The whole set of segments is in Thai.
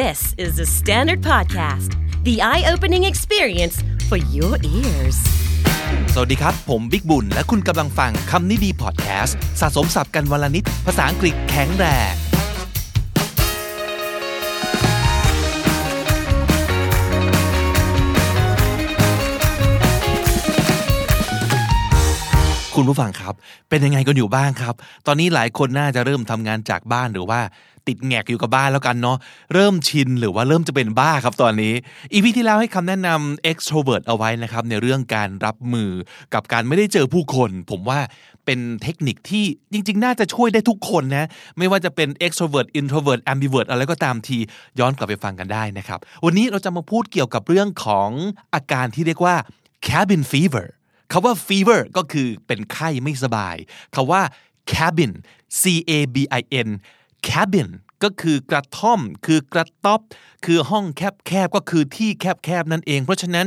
This is the Standard Podcast, the eye opening experience for your ears. สวัสดีครับ ผมบิ๊กบุญ และคุณกำลังฟังคำนี้ดีพอดแคสต์สะสมสับกันวลนิด ภาษาอังกฤษแข็งแรง คุณผู้ฟังครับ เป็นยังไงกันอยู่บ้างครับ ตอนนี้หลายคนน่าจะเริ่มทำงานจากบ้านหรือว่าติดแงกอยู่กับบ้านแล้วกันเนาะเริ่มชินหรือว่าเริ่มจะเป็นบ้าครับตอนนี้อีพีที่แล้วให้คำแนะนำ extrovert เอาไว้นะครับในเรื่องการรับมือกับการไม่ได้เจอผู้คน ผมว่าเป็นเทคนิคที่จริง ๆ น่าจะช่วยได้ทุกคนนะ ไม่ว่าจะเป็น extrovert introvert ambivert อะไรก็ตามทีย้อนกลับไปฟังกันได้นะครับ วันนี้เราจะมาพูดเกี่ยวกับเรื่องของอาการที่เรียกว่า cabin fever คาว่า fever ก็คือเป็นไข้ไม่สบายคาว่า cabin c a b i n cabin ก็คือกระท่อม คือกระต๊อบ คือห้องแคบๆ ก็คือที่แคบๆ นั่นเอง เพราะฉะนั้น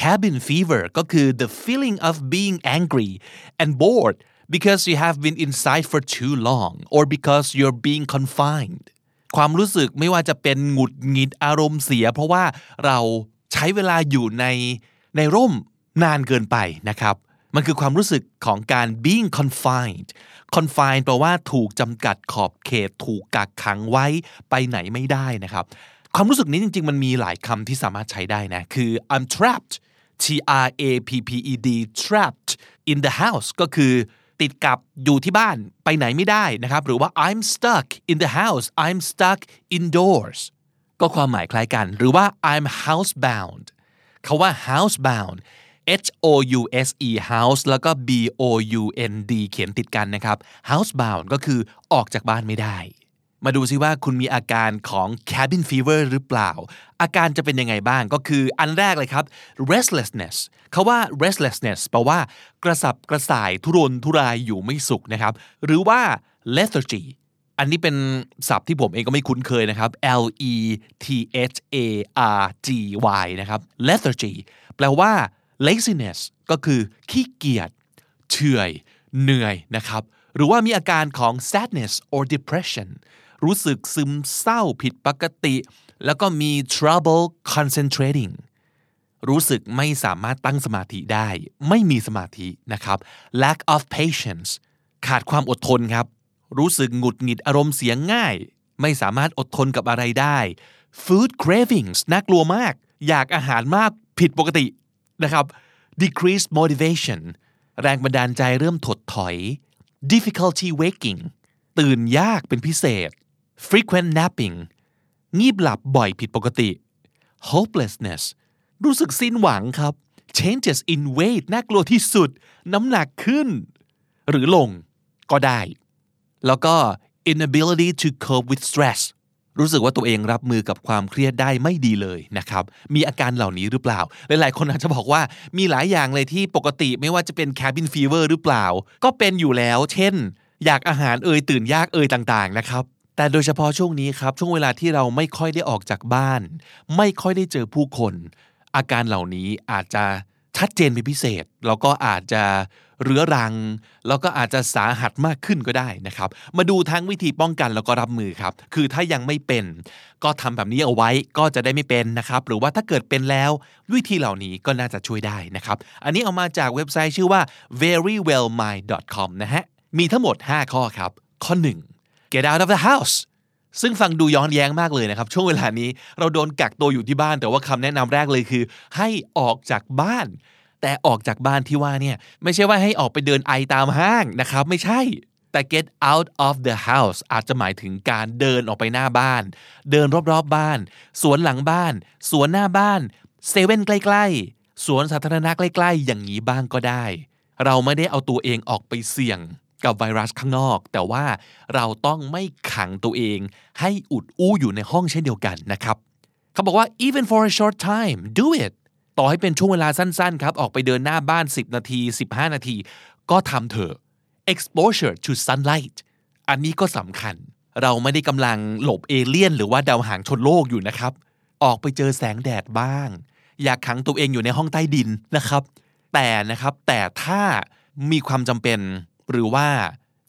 cabin fever ก็คือ the feeling of being angry and bored because you have been inside for too long or because you're being confined ความรู้สึกไม่ว่าจะเป็นหงุดหงิดอารมณ์เสีย เพราะว่าเราใช้เวลาอยู่ในในร่ม นานเกินไปนะครับ มันคือความรู้สึกของการ being confined confined แปลว่าถูกจำกัดขอบเขต ถูกกักขังไว้ไปไหนไม่ได้นะครับ ความรู้สึกนี้จริง ๆ มันมีหลายคำที่สามารถใช้ได้นะ คือ I'm trapped T R A P P E D trapped in the house ก็คือติดกับอยู่ที่บ้านไปไหนไม่ได้นะครับ หรือว่า I'm stuck in the house I'm stuck indoors ก็ความหมายคล้ายกัน หรือว่า I'm housebound คาว่า housebound H O U S E house แล้วก็ B O U N D เขียนติดกันนะครับ housebound ก็คือออกจากบ้านไม่ได้ มาดูซิว่าคุณมีอาการของ cabin fever หรือเปล่า อาการจะเป็นยังไงบ้างก็คืออันแรกเลยครับ restlessness เขาว่า restlessness แปลว่ากระสับกระส่ายทุรนทุรายอยู่ไม่สุขนะครับ หรือว่า lethargy อันนี้เป็นศัพท์ที่ผมเองก็ไม่คุ้นเคยนะครับ L E T H A R G Y นะครับ lethargy แปลว่า laziness ก็คือขี้เกียจเฉื่อย เหนื่อยนะครับ หรือว่ามีอาการของ sadness or depression รู้สึกซึมเศร้าผิดปกติ แล้วก็มี trouble concentrating รู้สึกไม่สามารถตั้งสมาธิได้ ไม่มีสมาธินะครับ lack of patience ขาดความอดทนครับ รู้สึกหงุดหงิดอารมณ์เสียงง่าย ไม่สามารถอดทนกับอะไรได้ food cravings น่ากลัวมาก อยากอาหารมากผิดปกติ นะครับ decreased motivation แรงบันดาลใจเริ่มถดถอย difficulty waking ตื่นยากเป็นพิเศษ frequent napping งีบหลับบ่อยผิดปกติ hopelessness รู้สึกสิ้นหวังครับ changes in weight น่ากลัวที่สุด น้ำหนักขึ้น หรือลงก็ได้ แล้วก็ inability to cope with stress รู้สึกว่าตัวเองรับมือกับความเครียดได้ไม่ดีเลยนะครับ มีอาการเหล่านี้หรือเปล่า หลายๆ คนอาจจะบอกว่ามีหลายอย่างเลยที่ปกติไม่ว่าจะเป็น cabin fever หรือเปล่า ก็เป็นอยู่แล้ว เช่น อยากอาหารเอ่ยตื่นยากเอ่ยต่างๆนะครับแต่โดยเฉพาะช่วงนี้ครับ ช่วงเวลาที่เราไม่ค่อยได้ออกจากบ้าน ไม่ค่อยได้เจอผู้คน อาการเหล่านี้อาจจะ ชัดเจนเป็นพิเศษ แล้วก็อาจจะเรื้อรัง แล้วก็อาจจะสาหัสมากขึ้นก็ได้นะครับ มาดูทั้งวิธีป้องกันแล้วก็รับมือครับ คือถ้ายังไม่เป็น ก็ทำแบบนี้เอาไว้ก็จะได้ไม่เป็นนะครับ หรือว่าถ้าเกิดเป็นแล้ววิธีเหล่านี้ก็น่าจะช่วยได้นะครับ อันนี้เอามาจากเว็บไซต์ชื่อว่า verywellmind.com นะฮะ มีทั้งหมด 5 ข้อครับ ข้อ 1 get out of the house ซึ่งฟังดูย้อนแย้งมากเลยนะครับ ช่วงเวลานี้เราโดนกักตัวอยู่ที่บ้าน แต่ว่าคำแนะนำแรกเลยคือ ให้ออกจากบ้าน แต่ออกจากบ้านที่ว่าเนี่ยไม่ใช่ว่าให้ออกไปเดินไอตามห้างนะครับ ไม่ใช่แต่ get out of the house อาจจะหมายถึงการเดินออกไปหน้าบ้าน เดินรอบๆบบ้าน สวนหลังบ้าน สวนหน้าบ้านเซเว่นใกล้ๆ สวนสาธารณะใกล้ๆ อย่างนี้บ้างก็ได้ เราไม่ได้เอาตัวเองออกไปเสี่ยง กับไวรัสข้างนอก แต่ว่าเราต้องไม่ขังตัวเอง ให้อุดอู้อยู่ในห้องเช่นเดียวกันนะครับเขาบอกว่า even for a short time do it ต่อให้เป็นช่วงเวลาสั้นๆครับ ออกไปเดินหน้าบ้าน 10 นาที 15 นาที ก็ทำเถอะ exposure to sunlight อันนี้ก็สำคัญ เราไม่ได้กำลังหลบเอเลี่ยน หรือว่าดาวหางชนโลกอยู่นะครับ ออกไปเจอแสงแดดบ้าง อยากขังตัวเองอยู่ในห้องใต้ดินนะครับ แต่นะครับ แต่ถ้ามีความจำเป็น หรือว่า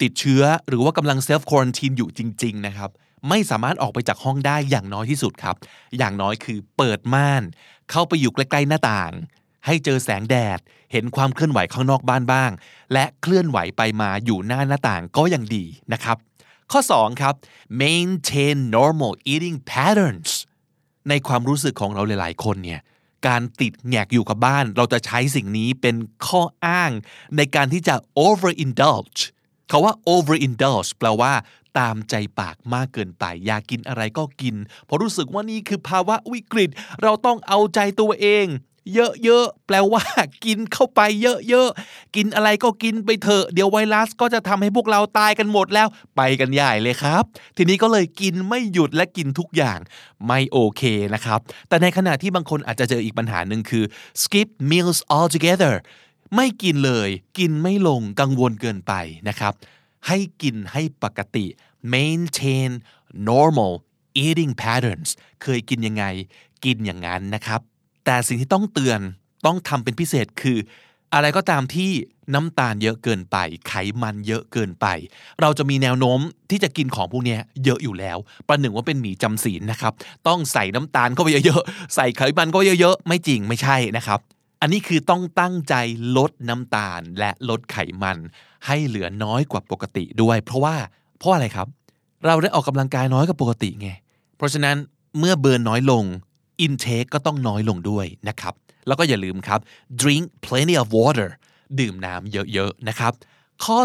ติดเชื้อหรือว่ากำลังเซฟควอนตีนอยู่จริง ๆ นะครับ ไม่สามารถออกไปจากห้องได้อย่างน้อยที่สุดครับ อย่างน้อยคือเปิดม่าน เข้าไปอยู่ใกล้ๆหน้าต่าง ให้เจอแสงแดด เห็นความเคลื่อนไหวข้างนอกบ้านบ้าง และเคลื่อนไหวไปมาอยู่หน้าหน้าต่างก็ยังดีนะครับ ข้อ 2 ครับ maintain normal eating patterns ในความรู้สึกของเราหลาย ๆ คนเนี่ย การติดแงกอยู่กับบ้าน เราจะใช้สิ่งนี้เป็นข้ออ้างในการที่จะ overindulge เขาว่า overindulge แปลว่า ตามใจปากมากเกินไป อยากกินอะไรก็กิน เพราะรู้สึกว่านี่คือภาวะวิกฤต เราต้องเอาใจตัวเอง เยอะๆ แปลว่ากินเข้าไปเยอะๆ กินอะไรก็กินไปเถอะ เดี๋ยวไวรัสก็จะทำให้พวกเราตายกันหมดแล้ว ไปกันใหญ่เลยครับ ทีนี้ก็เลยกินไม่หยุดและกินทุกอย่างไม่โอเคนะครับ แต่ในขณะที่บางคนอาจจะเจออีกปัญหาหนึ่งคือ skip meals altogether ไม่กินเลย กินไม่ลงกังวลเกินไปนะครับ ให้กินให้ปกติ maintain normal eating patterns เคยกินยังไง กินอย่างนั้นนะครับ แต่สิ่งที่ต้องเตือนต้องทำเป็นพิเศษคือ อะไรก็ตามที่น้ำตาลเยอะเกินไป ไขมันเยอะเกินไป เราจะมีแนวโน้มที่จะกินของพวกนี้เยอะอยู่แล้ว ประหนึ่งว่าเป็นหมีจำศีลนะครับ ต้องใส่น้ำตาลเข้าไปเยอะๆ ใส่ไขมันก็เยอะๆ ไม่จริงไม่ใช่นะครับอันนี้คือต้องตั้งใจลดน้ำตาลและลดไขมัน ให้เหลือน้อยกว่าปกติด้วย เพราะว่าเพราะอะไรครับ เราได้ออกกำลังกายน้อยกว่าปกติไงเพราะฉะนั้นเมื่อเบิร์นน้อยลง intake ก็ต้องน้อยลงด้วยนะครับ แล้วก็อย่าลืมครับ drink plenty of water ดื่มน้ำเยอะๆนะครับ ข้อ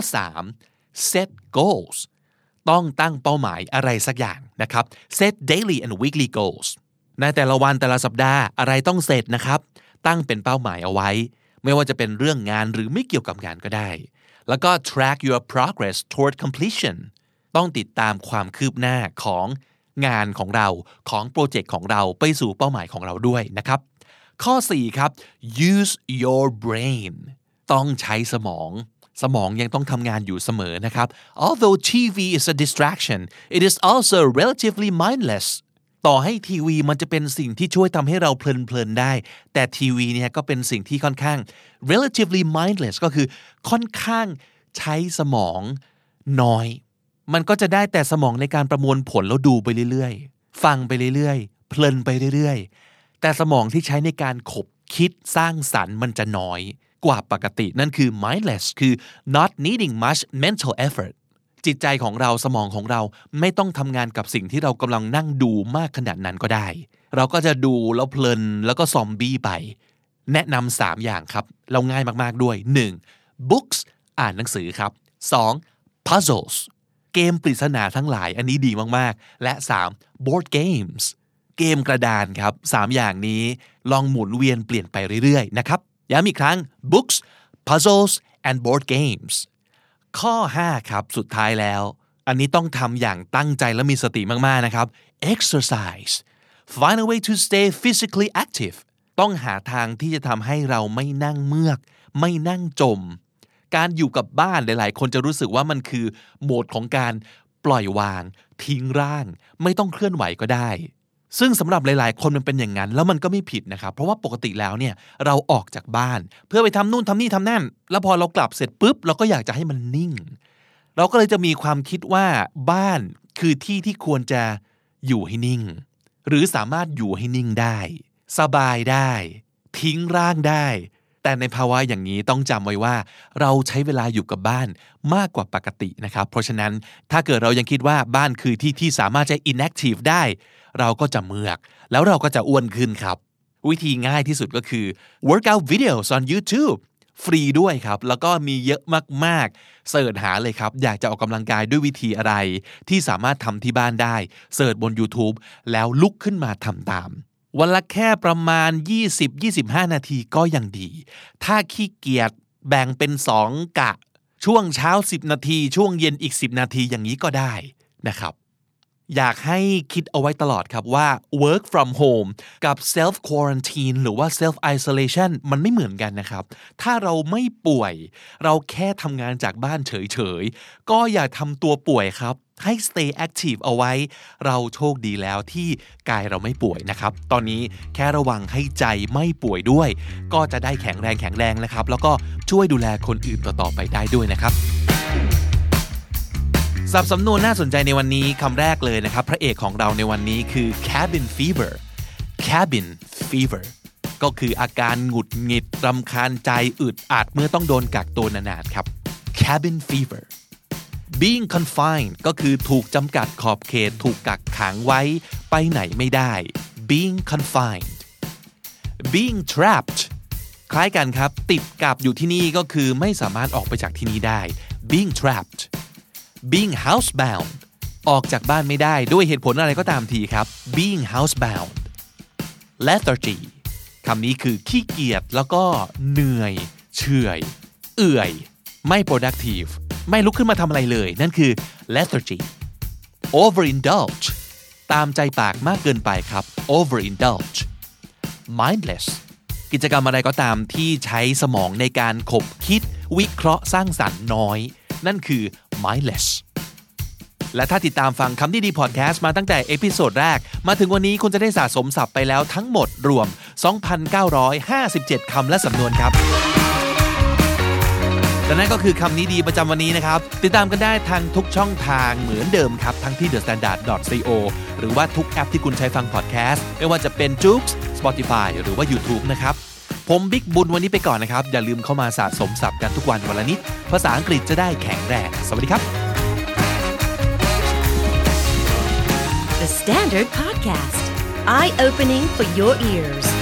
3 set goals ต้องตั้งเป้าหมายอะไรสักอย่างนะครับ set daily and weekly goals ในแต่ละวันแต่ละสัปดาห์อะไรต้องเสร็จนะครับ ตั้งเป็นเป้าหมายเอาไว้ ไม่ว่าจะเป็นเรื่องงานหรือไม่เกี่ยวกับงานก็ได้ แล้วก็ track your progress toward completion ต้องติดตามความคืบหน้าของ งานของเราของโปรเจกต์ของเราไปสู่เป้าหมายของเราด้วยนะครับ ข้อ 4 ครับ use your brain ต้องใช้สมอง สมองยังต้องทำงานอยู่เสมอนะครับ although TV is a distraction it is also relatively mindless ต่อให้ทีวีมันจะเป็นสิ่งที่ช่วยทำให้เราเพลินๆได้ แต่ทีวีเนี่ยก็เป็นสิ่งที่ค่อนข้าง relatively mindless ก็คือค่อนข้างใช้สมองน้อย มันก็จะได้แต่สมองในการประมวลผลแล้วดูไปเรื่อยๆ ฟังไปเรื่อยๆ เพลินไปเรื่อยๆ แต่สมองที่ใช้ในการขบคิดสร้างสรรค์มันจะน้อยกว่าปกติ นั่นคือ mindless คือ not needing much mental effort จิตใจของเราสมองของเราไม่ต้องทำงานกับสิ่งที่เรากำลังนั่งดูมากขนาดนั้นก็ได้ เราก็จะดูแล้วเพลินแล้วก็ซอมบี้ไป แนะนำสามอย่างครับ เราง่ายมากๆด้วย 1. books อ่านหนังสือครับ 2. puzzles เกมปริศนาทั้งหลายอันนี้ดีมากๆ และ 3. board games เกมกระดานครับ 3 อย่างนี้ลองหมุนเวียนเปลี่ยนไปเรื่อยๆ นะครับ ย้ำอีกครั้ง books puzzles and board games ข้อ 5 ครับ สุดท้ายแล้ว อันนี้ต้องทำอย่างตั้งใจและมีสติมากๆ นะครับ exercise find a way to stay physically active ต้องหาทางที่จะทำให้เราไม่นั่งเมือก ไม่นั่งจม การอยู่กับบ้านหลาย ๆ คนจะรู้สึกว่ามันคือโหมดของการปล่อยวาง ทิ้งร่าง ไม่ต้องเคลื่อนไหวก็ได้ ซึ่งสำหรับหลาย ๆ คนมันเป็นอย่างนั้น แล้วมันก็ไม่ผิดนะครับเพราะว่าปกติแล้วเนี่ยเราออกจากบ้าน เพื่อไปทำนู่นทำนี่ทำนั่น แล้วพอเรากลับเสร็จปุ๊บเราก็อยากจะให้มันนิ่ง เราก็เลยจะมีความคิดว่าบ้านคือที่ที่ควรจะอยู่ให้นิ่ง หรือสามารถอยู่ให้นิ่งได้ สบายได้ ทิ้งร่างได้ แต่ในภาวะอย่างนี้ต้องจำไว้ว่า เราใช้เวลาอยู่กับบ้านมากกว่าปกตินะครับ เพราะฉะนั้นถ้าเกิดเรายังคิดว่าบ้านคือที่ที่สามารถจะ inactive ได้ เราก็จะเมือก แล้วเราก็จะอ้วนขึ้นครับ วิธีง่ายที่สุดก็คือ workout videos on YouTube ฟรีด้วยครับ แล้วก็มีเยอะมากๆเสิร์ชหาเลยครับ อยากจะออกกำลังกายด้วยวิธีอะไร ที่สามารถทำที่บ้านได้เสิร์ชบน YouTube แล้วลุกขึ้นมาทำตาม วันละแค่ประมาณ 20-25 นาทีก็ยังดี ถ้าขี้เกียจแบ่งเป็น 2 กะ ช่วงเช้า 10 นาที ช่วงเย็นอีก 10 นาทีอย่างนี้ก็ได้นะครับ อยากให้คิดเอาไว้ตลอดครับว่า work from home กับ self quarantine หรือว่า self isolation มันไม่เหมือนกันนะครับ ถ้าเราไม่ป่วย เราแค่ทำงานจากบ้านเฉยๆ ก็อย่าทำตัวป่วยครับ ให้ stay active เอาไว้ เราโชคดีแล้วที่กายเราไม่ป่วยนะครับ ตอนนี้แค่ระวังให้ใจไม่ป่วยด้วย ก็จะได้แข็งแรงแข็งแรงนะครับ แล้วก็ช่วยดูแลคนอื่นต่อๆไปได้ด้วยนะครับสับสำนวนน่าสนใจในวันนี้คำแรกเลยนะครับ พระเอกของเราในวันนี้คือ cabin fever cabin fever ก็คืออาการหงุดหงิดรำคาญใจอึดอัดเมื่อต้องโดนกักตัวนานๆครับ cabin fever being confined ก็คือถูกจำกัดขอบเขตถูกกักขังไว้ ไปไหนไม่ได้ being confined being trapped คล้ายกันครับ ติดกับอยู่ที่นี่ก็คือไม่สามารถออกไปจากที่นี่ได้ being trapped being housebound ออกจากบ้านไม่ได้ด้วยเหตุผลอะไรก็ตามทีครับ being housebound lethargy คำนี้คือขี้เกียจแล้วก็เหนื่อย เฉื่อย เอื่อย ไม่ productive ไม่ลุกขึ้นมาทำอะไรเลย นั่นคือ lethargy overindulge ตามใจปากมากเกินไปครับ overindulge mindless กิจกรรมอะไรก็ตามที่ใช้สมองในการขบคิด วิเคราะห์สร้างสรรค์น้อย นั่นคือ mindless และถ้าติดตามฟังคำนี้ดีพอดแคสต์มาตั้งแต่ episode แรก มาถึงวันนี้คุณจะได้สะสมศัพท์ไปแล้วทั้งหมดรวม 2,957 คำและสำนวนครับ และนั่นก็คือคำนี้ดีประจำวันนี้นะครับ ติดตามกันได้ทางทุกช่องทางเหมือนเดิมครับ ทั้งที่ thestandard.co หรือว่าทุกแอปที่คุณใช้ฟังพอดแคสต์ไม่ว่าจะเป็น j o o x Spotify หรือว่า YouTube นะครับผมบิ๊กบุญวันนี้ไปก่อนนะครับ อย่าลืมเข้ามาสะสมศัพท์กันทุกวันวันละนิด ภาษาอังกฤษจะได้แข็งแรง สวัสดีครับ The Standard Podcast, eye opening for your ears.